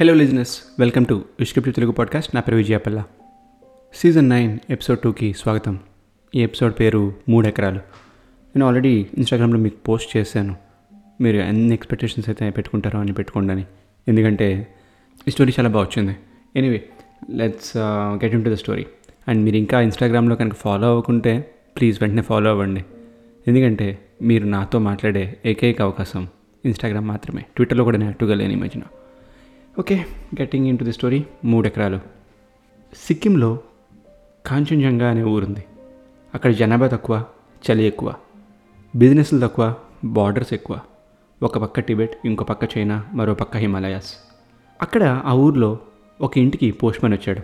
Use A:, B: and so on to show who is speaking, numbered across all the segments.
A: Hello listeners welcome to విష్కృప్తి Telugu podcast నా పేరు విజయపల్ల. సీజన్ నైన్ ఎపిసోడ్ టూకి స్వాగతం. ఈ ఎపిసోడ్ పేరు మూడు ఎకరాలు. నేను ఆల్రెడీ ఇన్స్టాగ్రామ్లో మీకు పోస్ట్ చేశాను. మీరు ఎన్ని ఎక్స్పెక్టేషన్స్ అయితే పెట్టుకుంటారో అని పెట్టుకోండి ఎందుకంటే ఈ స్టోరీ చాలా బాగా వచ్చింది. Anyway let's get into the story and మీరు ఇంకా ఇన్స్టాగ్రామ్లో కనుక ఫాలో అవ్వకుంటే ప్లీజ్ వెంటనే ఫాలో అవ్వండి. ఎందుకంటే మీరు నాతో మాట్లాడే ఏకైక అవకాశం ఇన్స్టాగ్రామ్ మాత్రమే. ట్విట్టర్లో కూడా నేను అట్టుగా లేని ఈ మధ్యన. Okay getting into the story మూడెకరాలు సిక్కింలో కాంచన్జంగా అనే ఊరుంది. అక్కడ జనాభా తక్కువ చలి ఎక్కువ. బిజినెస్లు తక్కువ బార్డర్స్ ఎక్కువ. ఒక పక్క టిబెట్ ఇంకో పక్క చైనా మరో పక్క హిమాలయాస్. అక్కడ ఆ ఊర్లో ఒక ఇంటికి పోస్ట్మెన్ వచ్చాడు.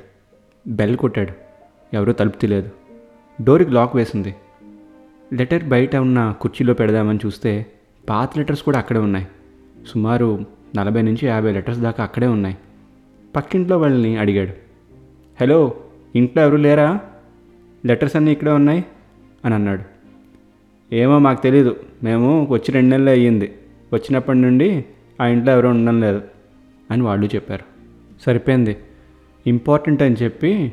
A: బెల్ కొట్టాడు. ఎవరూ తలుపు తీలేదు డోర్కి లాక్ వేసింది. లెటర్ బయట ఉన్న కుర్చీలో పెడదామని చూస్తే పాత లెటర్స్ కూడా అక్కడే ఉన్నాయి. సుమారు నలభై నుంచి యాభై లెటర్స్ దాకా అక్కడే ఉన్నాయి. పక్కింట్లో వాళ్ళని అడిగాడు. హలో ఇంట్లో ఎవరు లేరా? లెటర్స్ అన్నీ ఇక్కడే ఉన్నాయి? అని అన్నాడు. ఏమో మాకు తెలీదు. మేము వచ్చి రెండు నెలలు అయ్యింది. వచ్చినప్పటి నుండి ఆ ఇంట్లో ఎవరు ఉండడం లేదు అని వాళ్ళు చెప్పారు. సరిపోయింది. ఇంపార్టెంట్ అని చెప్పి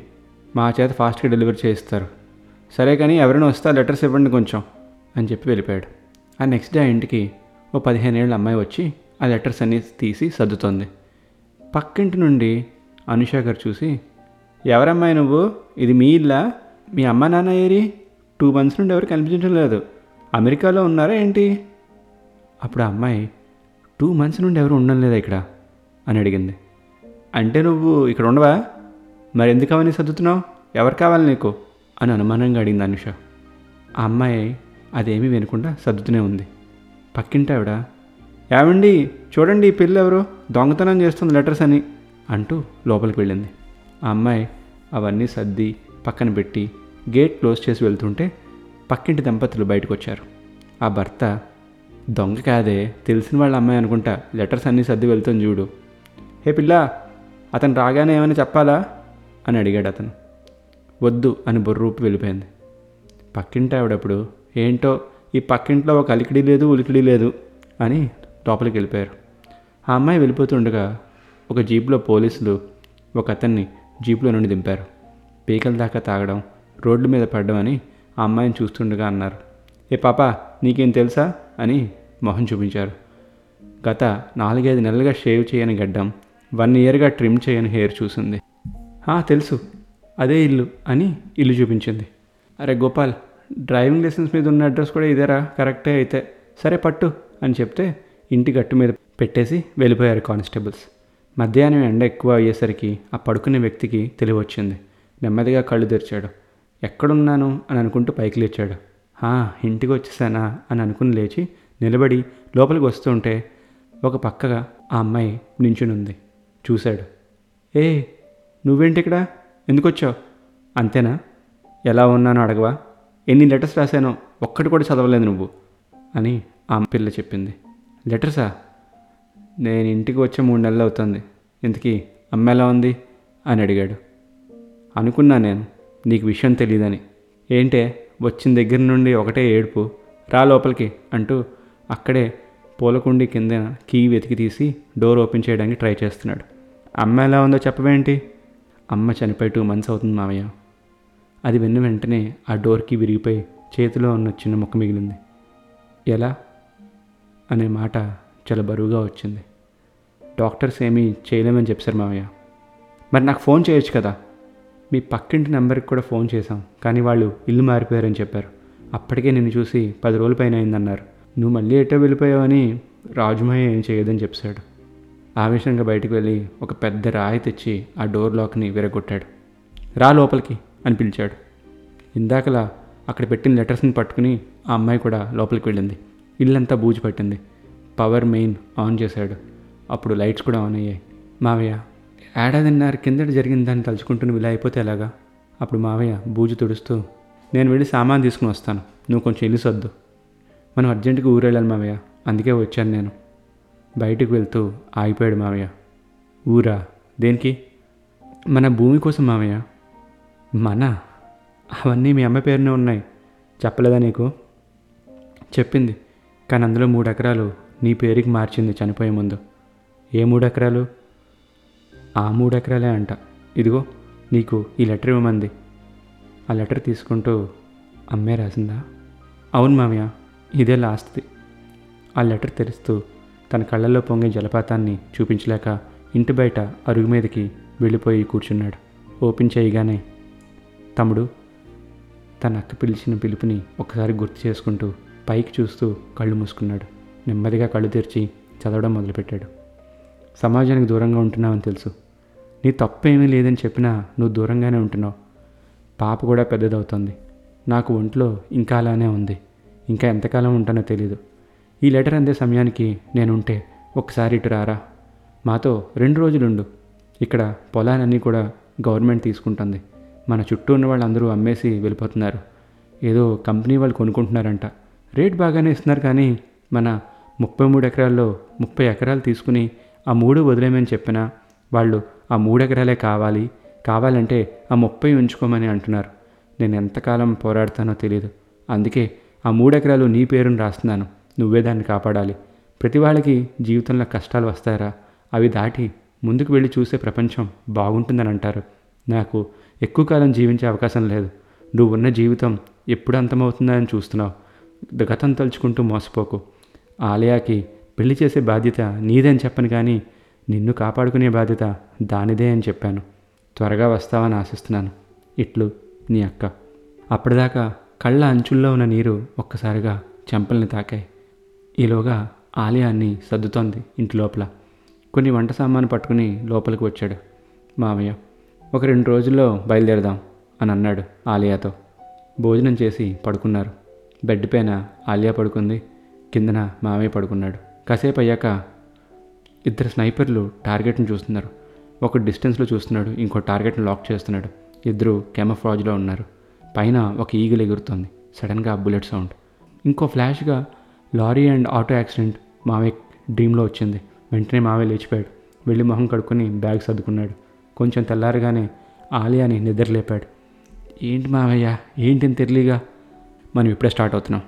A: మా చేత ఫాస్ట్గా డెలివరీ చేయిస్తారు. సరే కానీ ఎవరైనా వస్తే లెటర్స్ ఇవ్వండి కొంచెం అని చెప్పి వెళ్ళిపోయాడు. ఆ నెక్స్ట్ డే ఆ ఇంటికి ఓ పదిహేను ఏళ్ళ అమ్మాయి వచ్చి ఆ లెటర్స్ అన్నీ తీసి సర్దుతోంది. పక్కింటి నుండి అనుష గారు చూసి ఎవరమ్మాయి నువ్వు? ఇది మీ ఇల్లా? మీ అమ్మ నాన్న ఏరి? టూ మంత్స్ నుండి ఎవరు కనిపించడం లేదు. అమెరికాలో ఉన్నారా ఏంటి? అప్పుడు ఆ అమ్మాయి టూ మంత్స్ నుండి ఎవరు ఉండడం లేదా ఇక్కడ? అని అడిగింది. అంటే నువ్వు ఇక్కడ ఉండవా? మరి ఎందుకు అవన్నీ సర్దుతున్నావు? ఎవరు కావాలి నీకు? అని అనుమానంగా అడిగింది అనుష. ఆ అమ్మాయి అదేమీ వినకుండా సర్దుతూనే ఉంది. పక్కింటి ఆవిడ ఏమండి? చూడండి ఈ పిల్ల ఎవరో దొంగతనం చేస్తుంది లెటర్స్ అని అంటూ లోపలికి వెళ్ళింది. ఆ అమ్మాయి అవన్నీ సర్ది పక్కన పెట్టి గేట్ క్లోజ్ చేసి వెళ్తుంటే పక్కింటి దంపతులు బయటకు వచ్చారు ఆ భర్త దొంగ కాదే తెలిసిన వాళ్ళ అమ్మాయి అనుకుంటా లెటర్స్ అన్నీ సర్ది వెళ్తుంది చూడు. హే పిల్ల అతను రాగానే ఏమైనా చెప్పాలా? అని అడిగాడు అతను. వద్దు అని బొర్రూపి వెళ్ళిపోయింది. పక్కింటి ఆవిడప్పుడు ఏంటో ఈ పక్కింట్లో ఒక అలికిడి లేదు ఉలికిడి లేదు అని లోపలికి వెళ్ళిపోయారు. ఆ అమ్మాయి వెళ్ళిపోతుండగా ఒక జీప్లో పోలీసులు ఒక అతన్ని జీప్లో నుండి దింపారు. పీకల దాకా తాగడం రోడ్ల మీద పడ్డం అని ఆ అమ్మాయిని చూస్తుండగా అన్నారు. ఏ పాప నీకేం తెలుసా? అని మొహం చూపించారు. గత నాలుగైదు నెలలుగా షేవ్ చేయని గడ్డం వన్ ఇయర్గా ట్రిమ్ చేయని హెయిర్ చూసింది. తెలుసు అదే ఇల్లు అని ఇల్లు చూపించింది. అరే గోపాల్ డ్రైవింగ్ లైసెన్స్ మీద ఉన్న అడ్రస్ కూడా ఇదేరా కరెక్టే అయితే. సరే పట్టు అని చెప్తే ఇంటి గట్టు మీద పెట్టేసి వెళ్ళిపోయారు కానిస్టేబుల్స్. మధ్యాహ్నం ఎండ ఎక్కువ అయ్యేసరికి ఆ పడుకునే వ్యక్తికి తెలివి వచ్చింది నెమ్మదిగా కళ్ళు తెరిచాడు. ఎక్కడున్నాను? అని అనుకుంటూ పైకి లేచాడు. హా ఇంటికి వచ్చేసానా? అని అనుకుని లేచి నిలబడి లోపలికి వస్తుంటే ఒక పక్కగా ఆ అమ్మాయి నించునుంది. చూశాడు. ఏ నువ్వేంటి ఇక్కడ? ఎందుకు వచ్చావు అంతేనా? ఎలా ఉన్నానో అడగవా? ఎన్ని లెటర్స్ రాశానో ఒక్కటి కూడా చదవలేదు నువ్వు అని ఆ పిల్ల చెప్పింది. లెటర్సా నేను ఇంటికి వచ్చే మూడు నెలలు అవుతుంది. ఇంతకీ అమ్మ ఎలా ఉంది? అని అడిగాడు. అనుకున్నా నేను. నీకు విషయం తెలియదని ఏంటే? వచ్చిన దగ్గర నుండి ఒకటే ఏడుపు. రా లోపలికి అంటూ అక్కడే పూలకుండి కింద కీ వెతికి తీసి డోర్ ఓపెన్ చేయడానికి ట్రై చేస్తున్నాడు. అమ్మ ఎలా ఉందో చెప్పవేంటి? అమ్మ చనిపోయి టూ మంత్స్ అవుతుంది మామయ్య. అది విన్న వెంటనే ఆ డోర్కి విరిగిపోయి చేతిలో ఉన్న చిన్న ముక్క మిగిలింది. ఎలా? అనే మాట చాలా బరువుగా వచ్చింది. డాక్టర్స్ ఏమీ చేయలేమని చెప్పారు మామయ్య మరి నాకు ఫోన్ చేయొచ్చు కదా? మీ పక్కింటి నెంబర్కి కూడా ఫోన్ చేశాం కానీ వాళ్ళు ఇల్లు మారిపోయారని చెప్పారు. అప్పటికే నిన్ను చూసి పది రోజుల పైన అయిందన్నారు. నువ్వు మళ్ళీ ఎటో వెళ్ళిపోయావని రాజుమయ్య ఏం చేయదని చెప్పాడు. ఆవేశంగా బయటకు వెళ్ళి ఒక పెద్ద రాయి తెచ్చి ఆ డోర్ లాక్ని విరగొట్టాడు. రా లోపలికి అని పిలిచాడు. ఇందాకలా అక్కడ పెట్టిన లెటర్స్ని పట్టుకుని ఆ అమ్మాయి కూడా లోపలికి వెళ్ళింది. ఇల్లంతా బూజు పట్టింది. పవర్ మెయిన్ ఆన్ చేశాడు. అప్పుడు లైట్స్ కూడా ఆన్ అయ్యాయి. మావయ్య ఏడాదిన్నర కిందట జరిగిన దాన్ని తలుచుకుంటూ ఇలా అయిపోతే ఎలాగా? అప్పుడు మావయ్య బూజు తుడుస్తూ నేను వెళ్ళి సామాన్ తీసుకుని వస్తాను. నువ్వు కొంచెం ఇల్లు సర్దు. మనం అర్జెంటుగా ఊరెళ్ళాలి మావయ్య. అందుకే వచ్చాను నేను. బయటకు వెళ్తూ ఆగిపోయాడు మావయ్య. ఊరా? దేనికి? మన భూమి కోసం మావయ్య. మన? అవన్నీ మీ అమ్మ పేరునే ఉన్నాయి. చెప్పలేదా నీకు? చెప్పింది. కానీ అందులో మూడు ఎకరాలు నీ పేరుకి మార్చింది చనిపోయే ముందు. ఏ మూడు ఎకరాలు ఆ మూడు ఎకరాలే అంట. ఇదిగో నీకు ఈ లెటర్ ఇవ్వమంది. ఆ లెటర్ తీసుకుంటూ అమ్మే రాసిందా? అవును మామయ్య ఇదే లాస్ట్ది. ఆ లెటర్ తెరుస్తూ తన కళ్ళల్లో పొంగే జలపాతాన్ని చూపించలేక ఇంటి బయట అరుగు మీదకి వెళ్ళిపోయి కూర్చున్నాడు. ఓపెన్ చేయగానే తమ్ముడు తన అక్క పిలిచిన పిలుపుని ఒకసారి గుర్తు చేసుకుంటూ పైకి చూస్తూ కళ్ళు మూసుకున్నాడు. నెమ్మదిగా కళ్ళు తెరిచి చదవడం మొదలుపెట్టాడు. సమాజానికి దూరంగా ఉంటున్నావని తెలుసు. నీ తప్పు ఏమీ లేదని చెప్పినా నువ్వు దూరంగానే ఉంటున్నావు. పాప కూడా పెద్దదవుతుంది. నాకు ఒంట్లో ఇంకా అలానే ఉంది. ఇంకా ఎంతకాలం ఉంటానో తెలీదు. ఈ లెటర్ అందే సమయానికి నేనుంటే ఒకసారి ఇటు రారా? మాతో రెండు రోజులుండు. ఇక్కడ పొలాలన్నీ కూడా గవర్నమెంట్ తీసుకుంటుంది. మన చుట్టూ ఉన్న వాళ్ళందరూ అమ్మేసి వెళ్ళిపోతున్నారు. ఏదో కంపెనీ వాళ్ళు కొనుక్కుంటున్నారంట. రేట్ బాగానే ఇస్తున్నారు కానీ మన ముప్పై మూడు ఎకరాల్లో ముప్పై ఎకరాలు తీసుకుని ఆ మూడు వదిలేమని చెప్పినా వాళ్ళు ఆ మూడు ఎకరాలే కావాలి కావాలంటే ఆ ముప్పై ఉంచుకోమని అంటున్నారు. నేను ఎంతకాలం పోరాడతానో తెలియదు అందుకే ఆ మూడు ఎకరాలు నీ పేరును రాస్తున్నాను. నువ్వే దాన్ని కాపాడాలి. ప్రతి వాళ్ళకి జీవితంలో కష్టాలు వస్తారా అవి దాటి ముందుకు వెళ్ళి చూసే ప్రపంచం బాగుంటుందని అంటారు. నాకు ఎక్కువ కాలం జీవించే అవకాశం లేదు. నువ్వు ఉన్న జీవితం ఎప్పుడు అంతమవుతుందని చూస్తున్నావు. గతం తలుచుకుంటూ మోసపోకు. ఆలయాకి పెళ్ళి చేసే బాధ్యత నీదని చెప్పను కానీ నిన్ను కాపాడుకునే బాధ్యత దానిదే అని చెప్పాను. త్వరగా వస్తావని ఆశిస్తున్నాను. ఇట్లు నీ అక్క. అప్పటిదాకా కళ్ళ అంచుల్లో ఉన్న నీరు ఒక్కసారిగా చెంపల్ని తాకాయి. ఈలోగా ఆలయాన్ని సర్దుతోంది ఇంటి లోపల. కొన్ని వంట సామాను పట్టుకుని లోపలికి వచ్చాడు. మామయ్య ఒక రెండు రోజుల్లో బయలుదేరదాం అని అన్నాడు ఆలియాతో. భోజనం చేసి పడుకున్నారు. బెడ్ పైన ఆలియా పడుకుంది. కిందన మామయ్య పడుకున్నాడు. కాసేపు అయ్యాక ఇద్దరు స్నైపర్లు టార్గెట్ను చూస్తున్నారు. ఒక డిస్టెన్స్లో చూస్తున్నాడు. ఇంకో టార్గెట్ను లాక్ చేస్తున్నాడు. ఇద్దరు కెమఫ్రాజ్లో ఉన్నారు. పైన ఒక ఈగలు ఎగురుతోంది. సడన్గా బుల్లెట్ సౌండ్. ఇంకో ఫ్లాష్గా లారీ అండ్ ఆటో యాక్సిడెంట్ మావే డ్రీమ్లో వచ్చింది. వెంటనే మావే లేచిపోయాడు. వెళ్ళి మొహం కడుక్కొని బ్యాగ్ సర్దుకున్నాడు. కొంచెం తెల్లారగానే ఆలియాని నిద్రలేపాడు. ఏంటి మావయ్య ఏంటి ఇంత ఎర్లీగా? మనం ఇప్పుడే స్టార్ట్ అవుతున్నాం.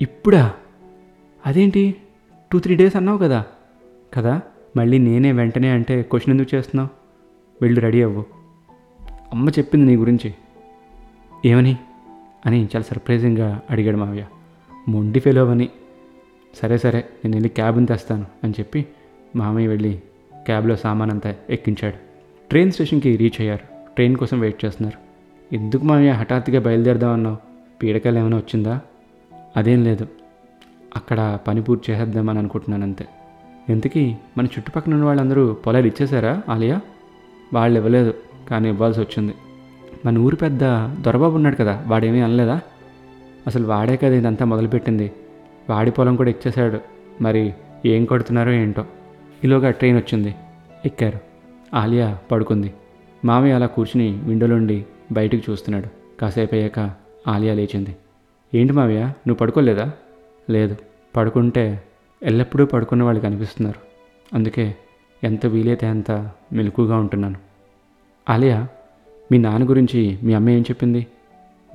A: ఇప్పుడా? అదేంటి? టూ త్రీ డేస్ అన్నావు కదా? కదా? మళ్ళీ నేనే వెంటనే అంటే క్వశ్చన్ ఎందుకు చేస్తున్నావు? వెళ్ళి రెడీ అవ్వు. అమ్మ చెప్పింది నీ గురించి. ఏమని? అని చాలా సర్ప్రైజింగ్గా అడిగాడు మావయ్య. మొండి ఫెలో అని. సరే సరే నేను వెళ్ళి క్యాబ్ని తెస్తాను అని చెప్పి మామయ్య వెళ్ళి క్యాబ్లో సామాన్ అంతా ఎక్కించాడు. ట్రైన్ స్టేషన్కి రీచ్ అయ్యారు. ట్రైన్ కోసం వెయిట్ చేస్తున్నారు. ఎందుకు మామయ్య హఠాత్తుగా బయలుదేరదామన్నావు పీడకలు ఏమైనా వచ్చిందా? అదేం లేదు. అక్కడ పని పూర్తి చేసేద్దామని అనుకుంటున్నాను అంతే. ఎందుకీ? మన చుట్టుపక్కల ఉన్న వాళ్ళందరూ పొలాలు ఇచ్చేశారా ఆలియా? వాళ్ళు ఇవ్వలేదు కానీ ఇవ్వాల్సి వచ్చింది. మన ఊరి పెద్ద దొరబాబు ఉన్నాడు కదా వాడేమీ అనలేదా? అసలు వాడే కదా ఇదంతా మొదలుపెట్టింది. వాడి పొలం కూడా ఇచ్చేశాడు. మరి ఏం కొడుతున్నారో ఏంటో. ఈలోగా ట్రైన్ వచ్చింది. ఎక్కారు. ఆలియా పడుకుంది. మామయ్య అలా కూర్చుని విండోలోండి బయటికి చూస్తున్నాడు. కాసేపు అయ్యాక ఆలియా లేచింది. ఏంటి మావయ్య నువ్వు పడుకోలేదా? లేదు పడుకుంటే ఎల్లప్పుడూ పడుకున్న వాళ్ళు కనిపిస్తున్నారు. అందుకే ఎంత వీలైతే అంత మెలకుగా ఉంటున్నాను. ఆలియా మీ నాన్న గురించి మీ అమ్మ ఏం చెప్పింది?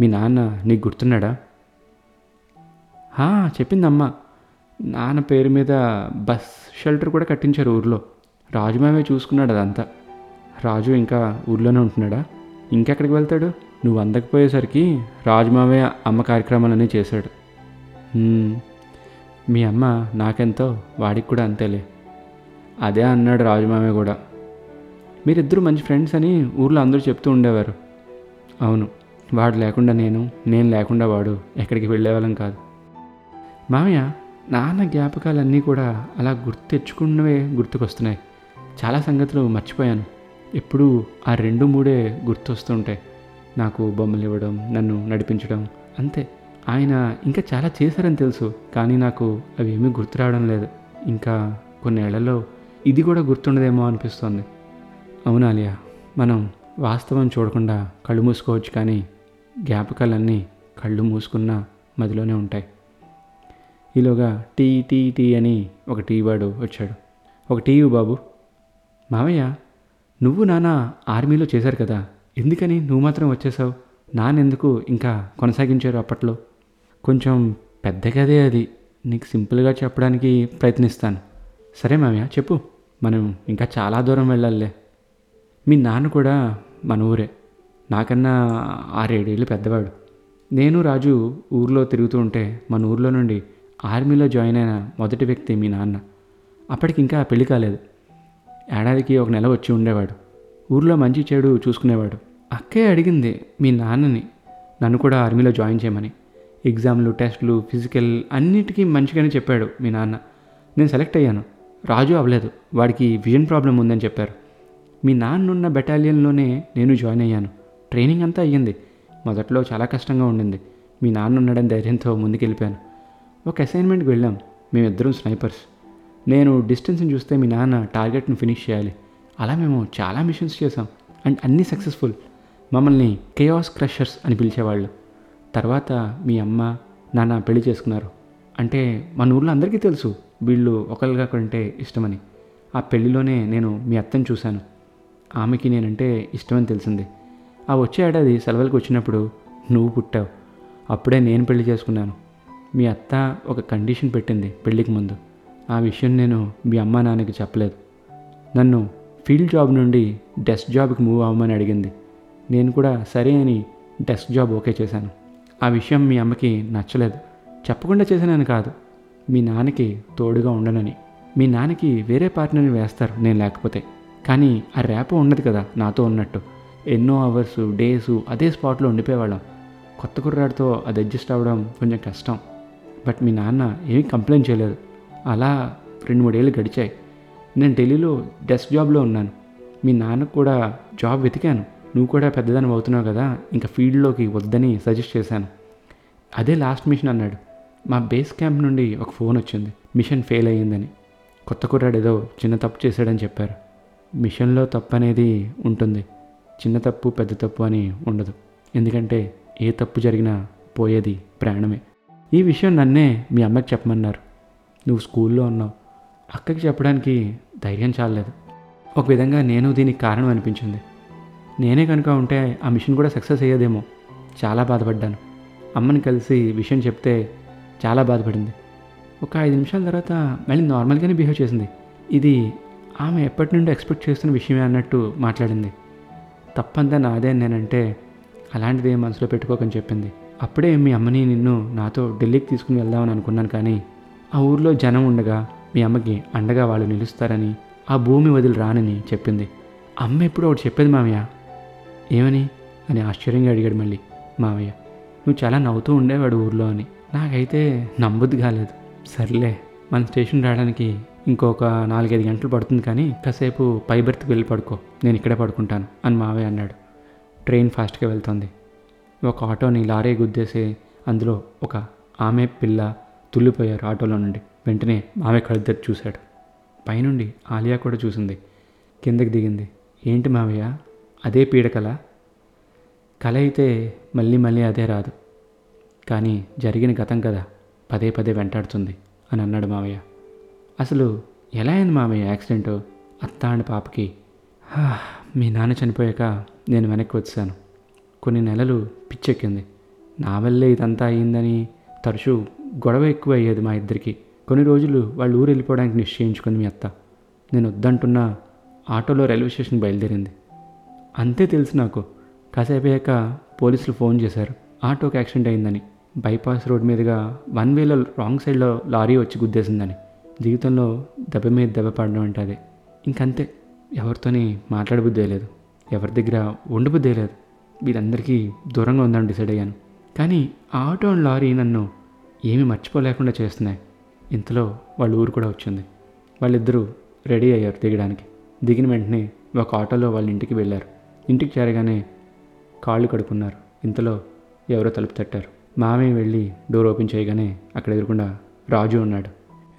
A: మీ నాన్న నీకు గుర్తున్నాడా? "హా, చెప్పింది అమ్మ నాన్న పేరు మీద బస్ షెల్టర్ కూడా కట్టించారు ఊర్లో. రాజు మామే చూసుకున్నాడు అదంతా. రాజు ఇంకా ఊర్లోనే ఉంటున్నాడా? ఇంకెక్కడికి వెళ్తాడు? నువ్వు అందకపోయేసరికి రాజు అమ్మ కార్యక్రమాలన్నీ చేశాడు. మీ అమ్మ నాకెంతో వాడికి కూడా అంతేలే. అదే అన్నాడు రాజుమామే కూడా. మీరిద్దరూ మంచి ఫ్రెండ్స్ అని ఊర్లో అందరూ చెప్తూ ఉండేవారు. అవును వాడు లేకుండా నేను నేను లేకుండా వాడు ఎక్కడికి వెళ్ళేవాళ్ళం కాదు. మామయ్య నాన్న జ్ఞాపకాలన్నీ కూడా అలా గుర్తు తెచ్చుకున్నవే గుర్తుకొస్తున్నాయి. చాలా సంగతులు మర్చిపోయాను. ఎప్పుడూ ఆ రెండు మూడే గుర్తొస్తుంటాయి నాకు బొమ్మలు ఇవ్వడం నన్ను నడిపించడం అంతే. ఆయన ఇంకా చాలా చేశారని తెలుసు కానీ నాకు అవి ఏమీ గుర్తు రావడం లేదు. ఇంకా కొన్నేళ్ళలో ఇది కూడా గుర్తుండదేమో అనిపిస్తోంది. అవునా అలియా మనం వాస్తవం చూడకుండా కళ్ళు మూసుకోవచ్చు కానీ జ్ఞాపకాలన్నీ కళ్ళు మూసుకున్న మదిలోనే ఉంటాయి. ఈలోగా టీ టీ టీ అని ఒక టీ వాడు వచ్చాడు. ఒక టీ బాబు. మావయ్య నువ్వు నాన్న ఆర్మీలో చేశారు కదా ఎందుకని నువ్వు మాత్రం వచ్చేసావు? నాన్నెందుకు ఇంకా కొనసాగించారు అప్పట్లో? కొంచెం పెద్ద కదే అది. నీకు సింపుల్గా చెప్పడానికి ప్రయత్నిస్తాను. సరే మామయ్య చెప్పు. మనం ఇంకా చాలా దూరం వెళ్ళాలిలే. మీ నాన్న కూడా మన ఊరే. నాకన్నా ఆరేడేళ్ళు పెద్దవాడు. నేను రాజు ఊర్లో తిరుగుతూ ఉంటే మన ఊర్లో నుండి ఆర్మీలో జాయిన్ అయిన మొదటి వ్యక్తి మీ నాన్న. అప్పటికి ఇంకా పెళ్ళి కాలేదు. ఏడాదికి ఒక నెల వచ్చి ఉండేవాడు. ఊర్లో మంచి చెడు చూసుకునేవాడు. అక్కే అడిగింది మీ నాన్నని. నన్ను కూడా ఆర్మీలో జాయిన్ చేయమని. ఎగ్జామ్లు టెస్ట్లు ఫిజికల్ అన్నిటికీ మంచిగానే చెప్పాడు మీ నాన్న. నేను సెలెక్ట్ అయ్యాను. రాజు అవ్వలేదు. వాడికి విజన్ ప్రాబ్లం ఉందని చెప్పారు. మీ నాన్నున్న బెటాలియన్లోనే నేను జాయిన్ అయ్యాను. ట్రైనింగ్ అంతా అయ్యింది. మొదట్లో చాలా కష్టంగా ఉండింది. మీ నాన్న ఉన్నాడని ధైర్యంతో ముందుకెళ్ళిపోయాను. ఒక అసైన్మెంట్కి వెళ్ళాం. మేమిద్దరం స్నైపర్స్. నేను డిస్టెన్స్ని చూస్తే మీ నాన్న టార్గెట్ని ఫినిష్ చేయాలి. అలా మేము చాలా మిషన్స్ చేసాం అండ్ అన్నీ సక్సెస్ఫుల్ మమ్మల్ని కేయాస్ క్రషర్స్ అని పిలిచేవాళ్ళు. తర్వాత మీ అమ్మ నాన్న పెళ్ళి చేసుకున్నారు. అంటే మన ఊర్లో అందరికీ తెలుసు వీళ్ళు ఒకరిగా కొంటే ఇష్టమని. ఆ పెళ్ళిలోనే నేను మీ అత్తని చూశాను. ఆమెకి నేనంటే ఇష్టమని తెలిసింది. ఆ వచ్చే ఏడాది సెలవులకు వచ్చినప్పుడు నువ్వు పుట్టావు. అప్పుడే నేను పెళ్ళి చేసుకున్నాను. మీ అత్త ఒక కండిషన్ పెట్టింది పెళ్ళికి ముందు. ఆ విషయం నేను మీ అమ్మ నాన్నకి చెప్పలేదు. నన్ను ఫీల్డ్ జాబ్ నుండి డెస్క్ జాబ్కి మూవ్ అవ్వమని అడిగింది. నేను కూడా సరే అని డెస్క్ జాబ్ ఓకే చేశాను. ఆ విషయం మీ అమ్మకి నచ్చలేదు. చెప్పకుండా చేశానని కాదు. మీ నాన్నకి తోడుగా ఉండనని. మీ నాన్నకి వేరే పార్ట్నర్ని వేస్తారు నేను లేకపోతే. కానీ ఆ ర్యాప్ ఉండదు కదా నాతో ఉన్నట్టు. ఎన్నో అవర్స్ డేస్ అదే స్పాట్లో ఉండిపోయేవాళ్ళం. కొత్త కుర్రాడితో అది అడ్జస్ట్ అవ్వడం కొంచెం కష్టం. బట్ మీ నాన్న ఏమీ కంప్లైంట్ చేయలేదు. అలా రెండు మూడేళ్ళు గడిచాయి. నేను ఢిల్లీలో డెస్క్ జాబ్లో ఉన్నాను. మీ నాన్నకు కూడా జాబ్ వెతికాను. నువ్వు కూడా పెద్దదాని అవుతున్నావు కదా ఇంకా ఫీల్డ్లోకి వద్దని సజెస్ట్ చేశాను. అదే లాస్ట్ మిషన్ అన్నాడు. మా బేస్ క్యాంప్ నుండి ఒక ఫోన్ వచ్చింది. మిషన్ ఫెయిల్ అయ్యిందని. కొత్త కుర్రాడు ఏదో చిన్న తప్పు చేశాడని చెప్పారు. మిషన్లో తప్పు అనేది ఉంటుంది. చిన్న తప్పు పెద్ద తప్పు అని ఉండదు. ఎందుకంటే ఏ తప్పు జరిగినా పోయేది ప్రాణమే. ఈ విషయం నన్నే మీ అమ్మకి చెప్పమన్నారు. నువ్వు స్కూల్లో ఉన్నావు. అక్కకి చెప్పడానికి ధైర్యం చాలలేదు. ఒక విధంగా నేను దీనికి కారణం అనిపించింది. నేనే కనుక ఉంటే ఆ మిషన్ కూడా సక్సెస్ అయ్యేదేమో. చాలా బాధపడ్డాను. అమ్మని కలిసి విషయం చెప్తే చాలా బాధపడింది. ఒక ఐదు నిమిషాల తర్వాత మళ్ళీ నార్మల్గానే బిహేవ్ చేసింది. ఇది ఆమె ఎప్పటి నుండి ఎక్స్పెక్ట్ చేస్తున్న విషయమే అన్నట్టు మాట్లాడింది. తప్పంతా నాదే నేనంటే అలాంటిది ఏం మనసులో పెట్టుకోకని చెప్పింది. అప్పుడే మీ అమ్మని నిన్ను నాతో ఢిల్లీకి తీసుకుని వెళ్దామని అనుకున్నాను కానీ ఆ ఊర్లో జనం ఉండగా మీ అమ్మకి అండగా వాళ్ళు నిలుస్తారని ఆ భూమి వదిలి రానని చెప్పింది. అమ్మ ఎప్పుడు ఒకటి చెప్పేది మామయ్య. ఏమని? అని ఆశ్చర్యంగా అడిగాడు మళ్ళీ. మామయ్య నువ్వు చాలా నవ్వుతూ ఉండేవాడు ఊర్లో అని. నాకైతే నమ్మబుద్ధి కాలేదు. సర్లే మన స్టేషన్ రావడానికి ఇంకొక నాలుగైదు గంటలు పడుతుంది కానీ కాసేపు పై బెర్త్కి వెళ్ళి పడుకో. నేను ఇక్కడే పడుకుంటాను అని మావయ్య అన్నాడు. ట్రైన్ ఫాస్ట్గా వెళ్తుంది. ఒక ఆటోని లారీ గుద్దేసి అందులో ఒక ఆమె పిల్ల తుల్లిపోయారు ఆటోలో నుండి. వెంటనే ఆమె కళ్ళిద్దరు చూశాడు. పైనుండి ఆలియా కూడా చూసింది. కిందకి దిగింది. ఏంటి మావయ్య? అదే పీడకల కల? అయితే మళ్ళీ మళ్ళీ అదే రాదు. కానీ జరిగిన గతం కదా పదే పదే వెంటాడుతుంది అని అన్నాడు మావయ్య. అసలు ఎలా అయింది మావయ్య యాక్సిడెంట్? అత్త అండ్ పాపకి మీ నాన్న చనిపోయాక నేను వెనక్కి వచ్చాను. కొన్ని నెలలు పిచ్చెక్కింది. నా వల్లే ఇదంతా అయ్యిందని తరచూ గొడవ ఎక్కువ అయ్యేది మా ఇద్దరికి. కొన్ని రోజులు వాళ్ళు ఊరు వెళ్ళిపోవడానికి నిశ్చయించుకుంది మీ అత్త. నేను వద్దంటున్న ఆటోలో రైల్వే స్టేషన్ బయలుదేరింది. అంతే తెలుసు నాకు. కాసేపు అయ్యాక పోలీసులు ఫోన్ చేశారు. ఆటోకి యాక్సిడెంట్ అయిందని. బైపాస్ రోడ్ మీదుగా వన్ వేలో రాంగ్ సైడ్లో లారీ వచ్చి గుద్దేసిందని. జీవితంలో దెబ్బ మీద దెబ్బ పడడం అంటే అదే. ఇంకంతే. ఎవరితోని మాట్లాడబుద్దే లేదు. ఎవరి దగ్గర ఉండబుద్దే లేదు. వీరందరికీ దూరంగా ఉందని డిసైడ్ అయ్యాను. కానీ ఆటో అండ్ లారీ నన్ను ఏమీ మర్చిపోలేకుండా చేస్తున్నాయి. ఇంతలో వాళ్ళ ఊరు కూడా వచ్చింది. వాళ్ళిద్దరూ రెడీ అయ్యారు దిగడానికి. దిగిన వెంటనే ఒక ఆటోలో వాళ్ళ ఇంటికి వెళ్ళారు. ఇంటికి చేరగానే కాళ్ళు కడుక్కున్నారు. ఇంతలో ఎవరో తలుపు తట్టారు. మామయ్య వెళ్ళి డోర్ ఓపెన్ చేయగానే అక్కడ ఎదురుకుండా రాజు ఉన్నాడు.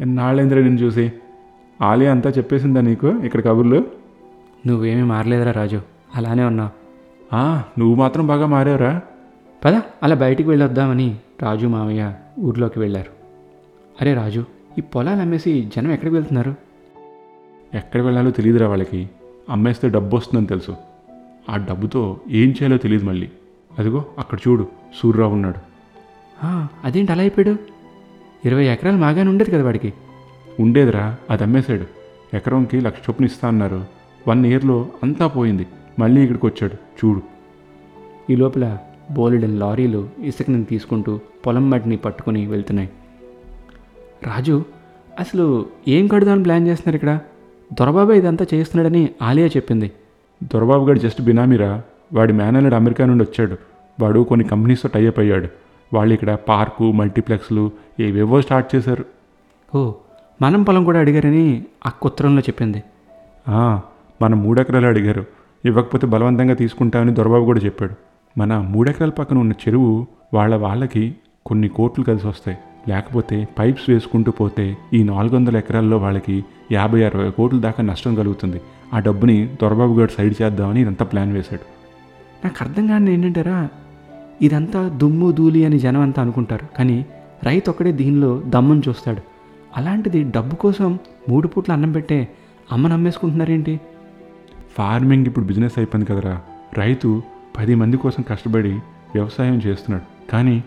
B: ఎన్నాళ్ళేంద్ర నేను చూసి? ఆలియా అంతా చెప్పేసిందా నీకు ఇక్కడ కబుర్లు?
A: నువ్వేమీ మారలేదురా రాజు. అలానే ఉన్నావు.
B: ఆ, నువ్వు మాత్రం బాగా మారావురా.
A: పద అలా బయటికి వెళ్ళొద్దామని రాజు మామయ్య ఊర్లోకి వెళ్ళారు. అరే రాజు ఈ పొలాలు అమ్మేసి జనం ఎక్కడికి వెళ్తున్నారు?
B: ఎక్కడ వెళ్ళాలో తెలియదురా వాళ్ళకి. అమ్మేస్తే డబ్బు వస్తుందని తెలుసు. ఆ డబ్బుతో ఏం చేయాలో తెలియదు మళ్ళీ. అదిగో అక్కడ చూడు సూర్యరావు ఉన్నాడు.
A: "ఆ, అదేంటి అలా అయిపోయాడు? ఇరవై ఎకరాలు మాగానే ఉండేది కదా వాడికి.
B: ఉండేదిరా అది అమ్మేశాడు. ఎకరంకి లక్ష చొప్పున ఇస్తా అన్నారు. వన్ ఇయర్లో అంతా పోయింది. మళ్ళీ ఇక్కడికి వచ్చాడు. చూడు.
A: ఈ లోపల బోలెడన్ లారీలు ఇసుకని తీసుకుంటూ పొలం మట్టిని పట్టుకుని వెళ్తున్నాయి. రాజు అసలు ఏం కడదామని ప్లాన్ చేస్తున్నారు ఇక్కడ? దొరబాబు ఇదంతా చేస్తున్నాడని ఆలియా చెప్పింది.
B: దొరబాబు గారు జస్ట్ బినామీరా. వాడి మేనల్లుడు అమెరికా నుండి వచ్చాడు. వాడు కొన్ని కంపెనీస్తో టైఅప్ అయ్యాడు. వాళ్ళు ఇక్కడ పార్కు మల్టీప్లెక్స్లు ఏవేవో స్టార్ట్ చేశారు.
A: ఓ మనం పొలం కూడా అడిగారని అక్క ఉత్తరంలో చెప్పింది.
B: ఆ, మన మూడెకరాలు అడిగారు. ఇవ్వకపోతే బలవంతంగా తీసుకుంటామని దొరబాబు కూడా చెప్పాడు. మన మూడెకరాల పక్కన ఉన్న చెరువు వాళ్ళ వాళ్ళకి కొన్ని కోట్లు కలిసి వస్తాయి. లేకపోతే పైప్స్ వేసుకుంటూ పోతే ఈ నాలుగు వందల ఎకరాల్లో వాళ్ళకి యాభై అరవై కోట్ల దాకా నష్టం కలుగుతుంది. ఆ డబ్బుని దొరబాబు గారు సైడ్ చేద్దామని ఇదంతా ప్లాన్ వేశాడు.
A: నాకు అర్థం కాని ఏంటంటారా? ఇదంతా దుమ్ము ధూళి అని జనం అంతా అనుకుంటారు. కానీ రైతు ఒక్కడే దీనిలో దమ్మని చూస్తాడు. అలాంటిది డబ్బు కోసం మూడు పూట్ల అన్నం పెట్టే అమ్మ నమ్మేసుకుంటున్నారేంటి?
B: ఫార్మింగ్ ఇప్పుడు బిజినెస్ అయిపోయింది కదరా. రైతు పది మంది కోసం కష్టపడి వ్యవసాయం చేస్తున్నాడు. కానీ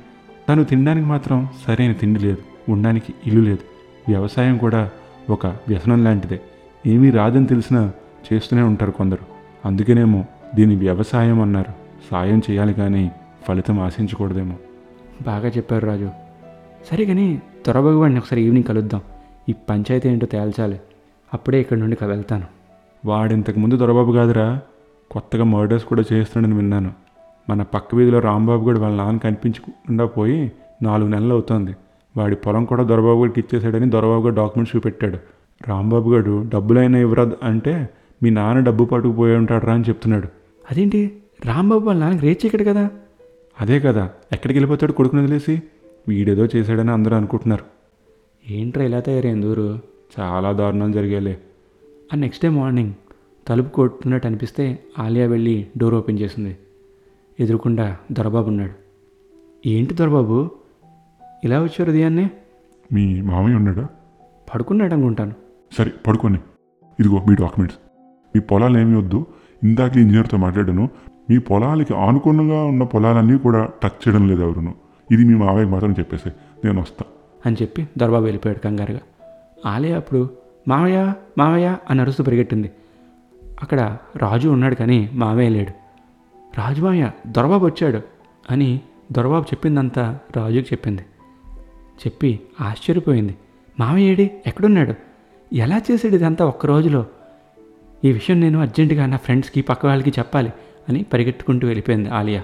B: తను తినడానికి మాత్రం సరైన తిండి లేదు ఉండడానికి ఇల్లు లేదు. వ్యవసాయం కూడా ఒక వ్యసనం లాంటిదే. ఏమీ రాదని తెలిసినా చేస్తూనే ఉంటారు కొందరు. అందుకనేమో దీన్ని వ్యవసాయం అన్నారు. సాయం చేయాలి కానీ ఫలితం ఆశించకూడదేమో.
A: బాగా చెప్పారు రాజు. సరే కానీ త్వరబాబు వాడిని ఒకసారి ఈవినింగ్ కలుద్దాం. ఈ పంచాయతీ ఏంటో తేల్చాలి. అప్పుడే ఇక్కడ నుండి క- వెళ్తాను.
B: వాడింతకు ముందు దొరబాబు కాదురా. కొత్తగా మర్డర్స్ కూడా చేస్తున్నాడని విన్నాను. మన పక్క వీధిలో రాంబాబు కూడా వాళ్ళ నాన్న కనిపించకుండా పోయి నాలుగు నెలలు అవుతోంది. వాడి పొలం కూడా దొరబాబు గారికి ఇచ్చేసాడని దొరబాబు గారు డాక్యుమెంట్స్ చూపెట్టాడు. రాంబాబు గారు డబ్బులైనా ఇవ్వరా అంటే మీ నాన్న డబ్బు పట్టుకుపోయి ఉంటాడు అని చెప్తున్నాడు.
A: అదేంటి? రాంబాబు వాళ్ళ నాన్నకి రేట్ ఇక్కడ కదా?
B: అదే కదా. ఎక్కడికి వెళ్ళిపోతాడు కొడుకుని వదిలేసి? వీడేదో చేశాడని అందరూ అనుకుంటున్నారు.
A: ఏంట్రా ఇలా తయారైంది ఊరు?
B: చాలా దారుణాలు జరిగాలే
A: ఆ నెక్స్ట్ డే మార్నింగ్ తలుపు కొట్టున్నట్టు అనిపిస్తే ఆలియా వెళ్ళి డోర్ ఓపెన్ చేసింది. ఎదురుకుండా దొరబాబు ఉన్నాడు. ఏంటి దొరబాబు? ఇలా వచ్చారు ఉదయాన్నే?
C: మీ మామయ్య ఉన్నాడా?
A: పడుకున్నాడు అనుకుంటాను.
C: సరే పడుకోండి. ఇదిగో మీ డాక్యుమెంట్స్. మీ పొలాలు ఏమీ వద్దు. ఇందాక ఇంజనీర్తో మాట్లాడాను. మీ పొలాలకి ఆనుకున్నగా ఉన్న పొలాలన్నీ కూడా టచ్ చేయడం లేదు ఎవరును. ఇది మీ మామయ్యకి మాత్రం చెప్పేసి నేను వస్తా.
A: అని చెప్పి దొరబాబు వెళ్ళిపోయాడు కంగారుగా. ఆలయ అప్పుడు మామయ్య మామయ్య అని అరుస్తూ పరిగెట్టింది. అక్కడ రాజు ఉన్నాడు కానీ మామయ్య లేడు. రాజు దొరబాబు వచ్చాడు అని దొరబాబు చెప్పిందంతా రాజుకి చెప్పింది. చెప్పి ఆశ్చర్యపోయింది. మామయ్య ఎక్కడున్నాడు? ఎలా చేసాడు ఇదంతా ఒక్క రోజులో? ఈ విషయం నేను అర్జెంటుగా నా ఫ్రెండ్స్కి పక్క వాళ్ళకి చెప్పాలి అని పరిగెత్తుకుంటూ వెళ్ళిపోయింది ఆలియా.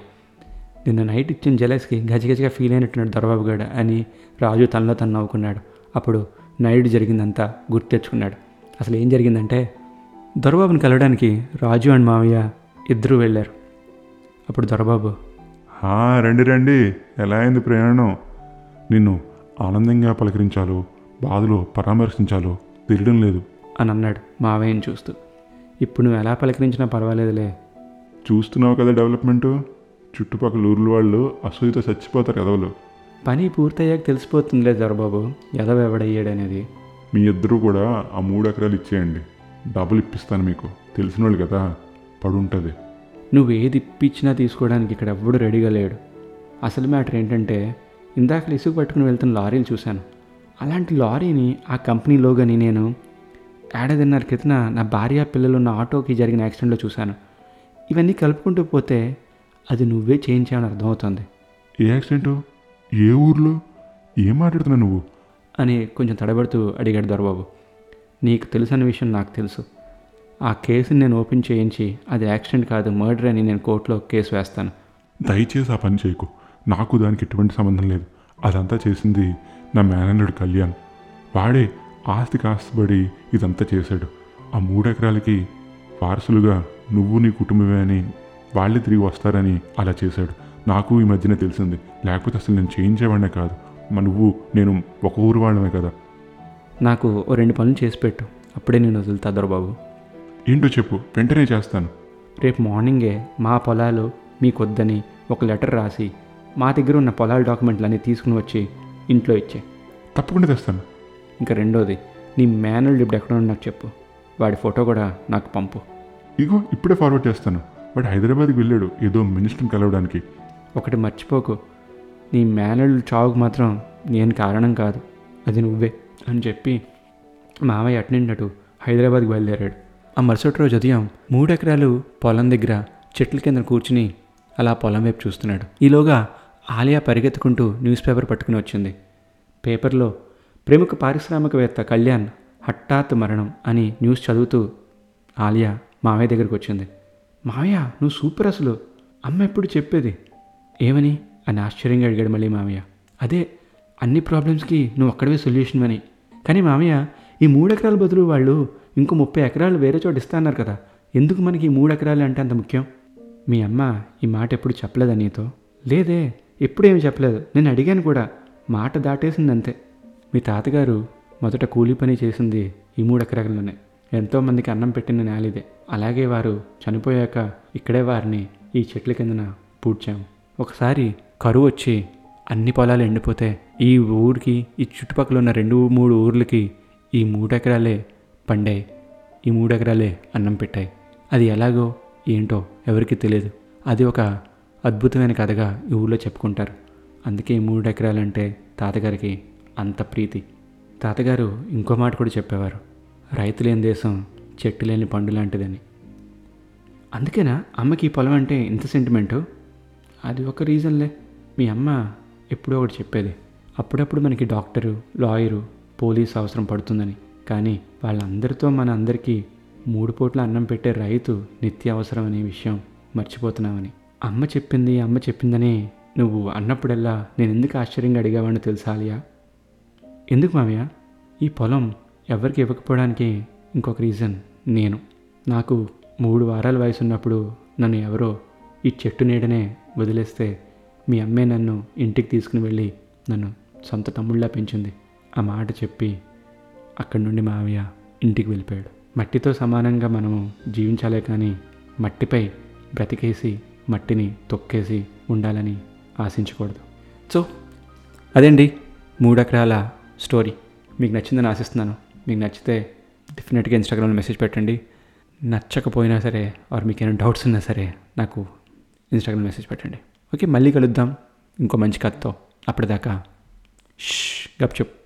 A: నిన్న నైట్ ఇచ్చిన జలస్కి గజగజగా ఫీల్ అయినట్టున్నాడు దొరబాబు గడ అని రాజు తనలో తను నవ్వుకున్నాడు. అప్పుడు నైట్ జరిగిందంతా గుర్తు తెచ్చుకున్నాడు. అసలు ఏం జరిగిందంటే దొరబాబుని కలవడానికి రాజు అండ్ మావయ్య ఇద్దరూ వెళ్ళారు. అప్పుడు దొరబాబు
C: హా, రండి రండి. ఎలా అయింది ప్రయాణం? నిన్ను ఆనందంగా పలకరించాలో బాధలో పరామర్శించాలో తెలియడం లేదు.
A: అని అన్నాడు మావయ్యని చూస్తూ. ఇప్పుడు నువ్వు ఎలా పలకరించినా పర్వాలేదులే.
C: చూస్తున్నావు కదా డెవలప్మెంటు? చుట్టుపక్కల ఊర్ల వాళ్ళు అసూయతో చచ్చిపోతారు ఎదవలు
A: పని పూర్తయ్యాక తెలిసిపోతుందిలే దొరబాబు ఎదవ ఎవడయ్యాడనేది.
C: మీ ఇద్దరు కూడా ఆ మూడు ఎకరాలు ఇచ్చేయండి. డబ్బులు ఇప్పిస్తాను మీకు. తెలిసిన వాళ్ళు కదా పడుంటుంది.
A: నువ్వు ఏది ఇప్పించినా తీసుకోవడానికి ఇక్కడ ఎవ్వడు రెడీగా లేడు. అసలు మ్యాటర్ ఏంటంటే ఇందాక ఇసుగు పట్టుకుని వెళ్తున్న లారీలు చూశాను. అలాంటి లారీని ఆ కంపెనీలో కానీ నేను ఏడాదిన్నర క్రితన నా భార్య పిల్లలు ఉన్న ఆటోకి జరిగిన యాక్సిడెంట్లో చూశాను. ఇవన్నీ కలుపుకుంటూ పోతే అది నువ్వే చేయించావని అర్థమవుతుంది.
C: ఏ యాక్సిడెంట్? ఏ ఊర్లో? ఏం మాట్లాడుతున్నావు నువ్వు?
A: అని కొంచెం తడబడుతూ అడిగాడు దొరబాబు. నీకు తెలుసన్న విషయం నాకు తెలుసు. ఆ కేసుని నేను ఓపెన్ చేయించి అది యాక్సిడెంట్ కాదు మర్డర్ అని నేను కోర్టులో కేసు వేస్తాను.
C: దయచేసి ఆ పని చేయకు. నాకు దానికి ఎటువంటి సంబంధం లేదు. అదంతా చేసింది నా మేనల్లుడు కళ్యాణ్. వాడే ఆస్తి కాస్తబడి ఇదంతా చేశాడు. ఆ మూడు ఎకరాలకి వారసులుగా నువ్వు నీ కుటుంబమే అని వాళ్ళే తిరిగి వస్తారని అలా చేశాడు. నాకు ఈ మధ్యనే తెలిసింది. లేకపోతే అసలు నేను చేయించేవాడినే కాదు. మా నువ్వు నేను ఒక ఊరు వాళ్ళమే కదా.
A: నాకు ఓ రెండు పనులు చేసి పెట్టు. అప్పుడే నేను వదులుతా దొరబాబు.
C: ఏంటో చెప్పు వెంటనే చేస్తాను.
A: రేపు మార్నింగే మా పొలాలు మీకొద్దని ఒక లెటర్ రాసి మా దగ్గర ఉన్న పొలాల డాక్యుమెంట్లన్నీ తీసుకుని వచ్చి ఇంట్లో ఇచ్చే.
C: తప్పకుండా తెస్తాను.
A: ఇంకా రెండోది నీ మేనల్ ఇప్పుడు ఎక్కడ నాకు చెప్పు. వాడి ఫోటో కూడా నాకు పంపు.
C: ఇగో ఇప్పుడే ఫార్వర్డ్ చేస్తాను. వాడు హైదరాబాద్కి వెళ్ళాడు ఏదో మినిస్టర్ని కలవడానికి.
A: ఒకటి మర్చిపోకు. నీ మేనల్ చావుకు మాత్రం నేను కారణం కాదు. అది నువ్వే అని చెప్పి మామయ్య అటు నుండి అటు హైదరాబాద్కి బయలుదేరాడు. ఆ మరుసటి రోజు ఉదయం మూడెకరాలు పొలం దగ్గర చెట్ల కింద కూర్చుని అలా పొలం వైపు చూస్తున్నాడు. ఈలోగా ఆలియా పరిగెత్తుకుంటూ న్యూస్ పేపర్ పట్టుకుని వచ్చింది. పేపర్లో ప్రముఖ పారిశ్రామికవేత్త కళ్యాణ్ హఠాత్ మరణం అని న్యూస్ చదువుతూ ఆలియా మావయ్య దగ్గరికి వచ్చింది. మావయ్య నువ్వు సూపర్ అసలు. అమ్మ ఎప్పుడు చెప్పేది? ఏమని? అని ఆశ్చర్యంగా అడిగాడు మళ్ళీ మావయ్య. అదే అన్ని ప్రాబ్లమ్స్కి నువ్వు ఒక్కడవే సొల్యూషన్ అని. కానీ మామయ్య ఈ మూడెకరాల బదులు వాళ్ళు ఇంకో ముప్పై ఎకరాలు వేరే చోట ఇస్తాన్నారు కదా. ఎందుకు మనకి ఈ మూడు ఎకరాలు అంటే అంత ముఖ్యం? మీ అమ్మ ఈ మాట ఎప్పుడు చెప్పలేదా నీతో? లేదే ఎప్పుడేమి చెప్పలేదు. నేను అడిగాను కూడా. మాట దాటేసింది అంతే మీ తాతగారు మొదట కూలీ పని చేసింది ఈ మూడు ఎకరాలలోనే. ఎంతోమందికి అన్నం పెట్టిన నేలిదే అలాగే వారు చనిపోయాక ఇక్కడే వారిని ఈ చెట్ల కిందన పూడ్చాము. ఒకసారి కరువు వచ్చి అన్ని పొలాలు ఎండిపోతే ఈ ఊరికి ఈ చుట్టుపక్కల ఉన్న రెండు మూడు ఊర్లకి ఈ మూడు ఎకరాలే పండాయి. ఈ మూడు ఎకరాలే అన్నం పెట్టాయి. అది ఎలాగో ఏంటో ఎవరికి తెలియదు అది ఒక అద్భుతమైన కథగా ఈ ఊళ్ళో చెప్పుకుంటారు. అందుకే ఈ మూడు ఎకరాలంటే తాతగారికి అంత ప్రీతి. తాతగారు ఇంకో మాట కూడా చెప్పేవారు. రైతు లేని దేశం చెట్టు లేని పండు లాంటిదని. అందుకేనా అమ్మకి ఈ పొలం అంటే ఇంత సెంటిమెంటు? అది ఒక రీజన్లే. మీ అమ్మ ఎప్పుడో ఒకటి చెప్పేది. అప్పుడప్పుడు మనకి డాక్టరు లాయరు పోలీస్ అవసరం పడుతుందని. కానీ వాళ్ళందరితో మన అందరికీ మూడు పూట్ల అన్నం పెట్టే రైతు నిత్య అవసరం అనే విషయం మర్చిపోతున్నామని. అమ్మ చెప్పింది అమ్మ చెప్పిందని నువ్వు అన్నప్పుడల్లా నేను ఎందుకు ఆశ్చర్యంగా అడిగావాడిని తెలుసాలియా ఎందుకు మామయ్య? ఈ పొలం ఎవరికి ఇవ్వకపోవడానికి ఇంకొక రీజన్ నేను. నాకు మూడు వారాల వయసు ఉన్నప్పుడు నన్ను ఎవరో ఈ చెట్టు నీడనే వదిలేస్తే మీ అమ్మే నన్ను ఇంటికి తీసుకుని వెళ్ళి నన్ను సొంత తమ్ముళ్ళ పెంచింది. ఆ మాట చెప్పి అక్కడి నుండి మావయ్య ఇంటికి వెళ్ళిపోయాడు. మట్టితో సమానంగా మనము జీవించాలే కానీ మట్టిపై బ్రతికేసి మట్టిని తొక్కేసి ఉండాలని ఆశించకూడదు. సో అదండి మూడు స్టోరీ. మీకు నచ్చిందని ఆశిస్తున్నాను. మీకు నచ్చితే డెఫినెట్గా ఇన్స్టాగ్రామ్లో మెసేజ్ పెట్టండి. నచ్చకపోయినా సరే ఆర్ మీకు ఏమైనా డౌట్స్ ఉన్నా సరే నాకు ఇన్స్టాగ్రామ్ మెసేజ్ పెట్టండి. ఓకే మళ్ళీ కలుద్దాం. ఇంకో మంచి కథతో అప్పటిదాకా ష్ గప్ చెప్పు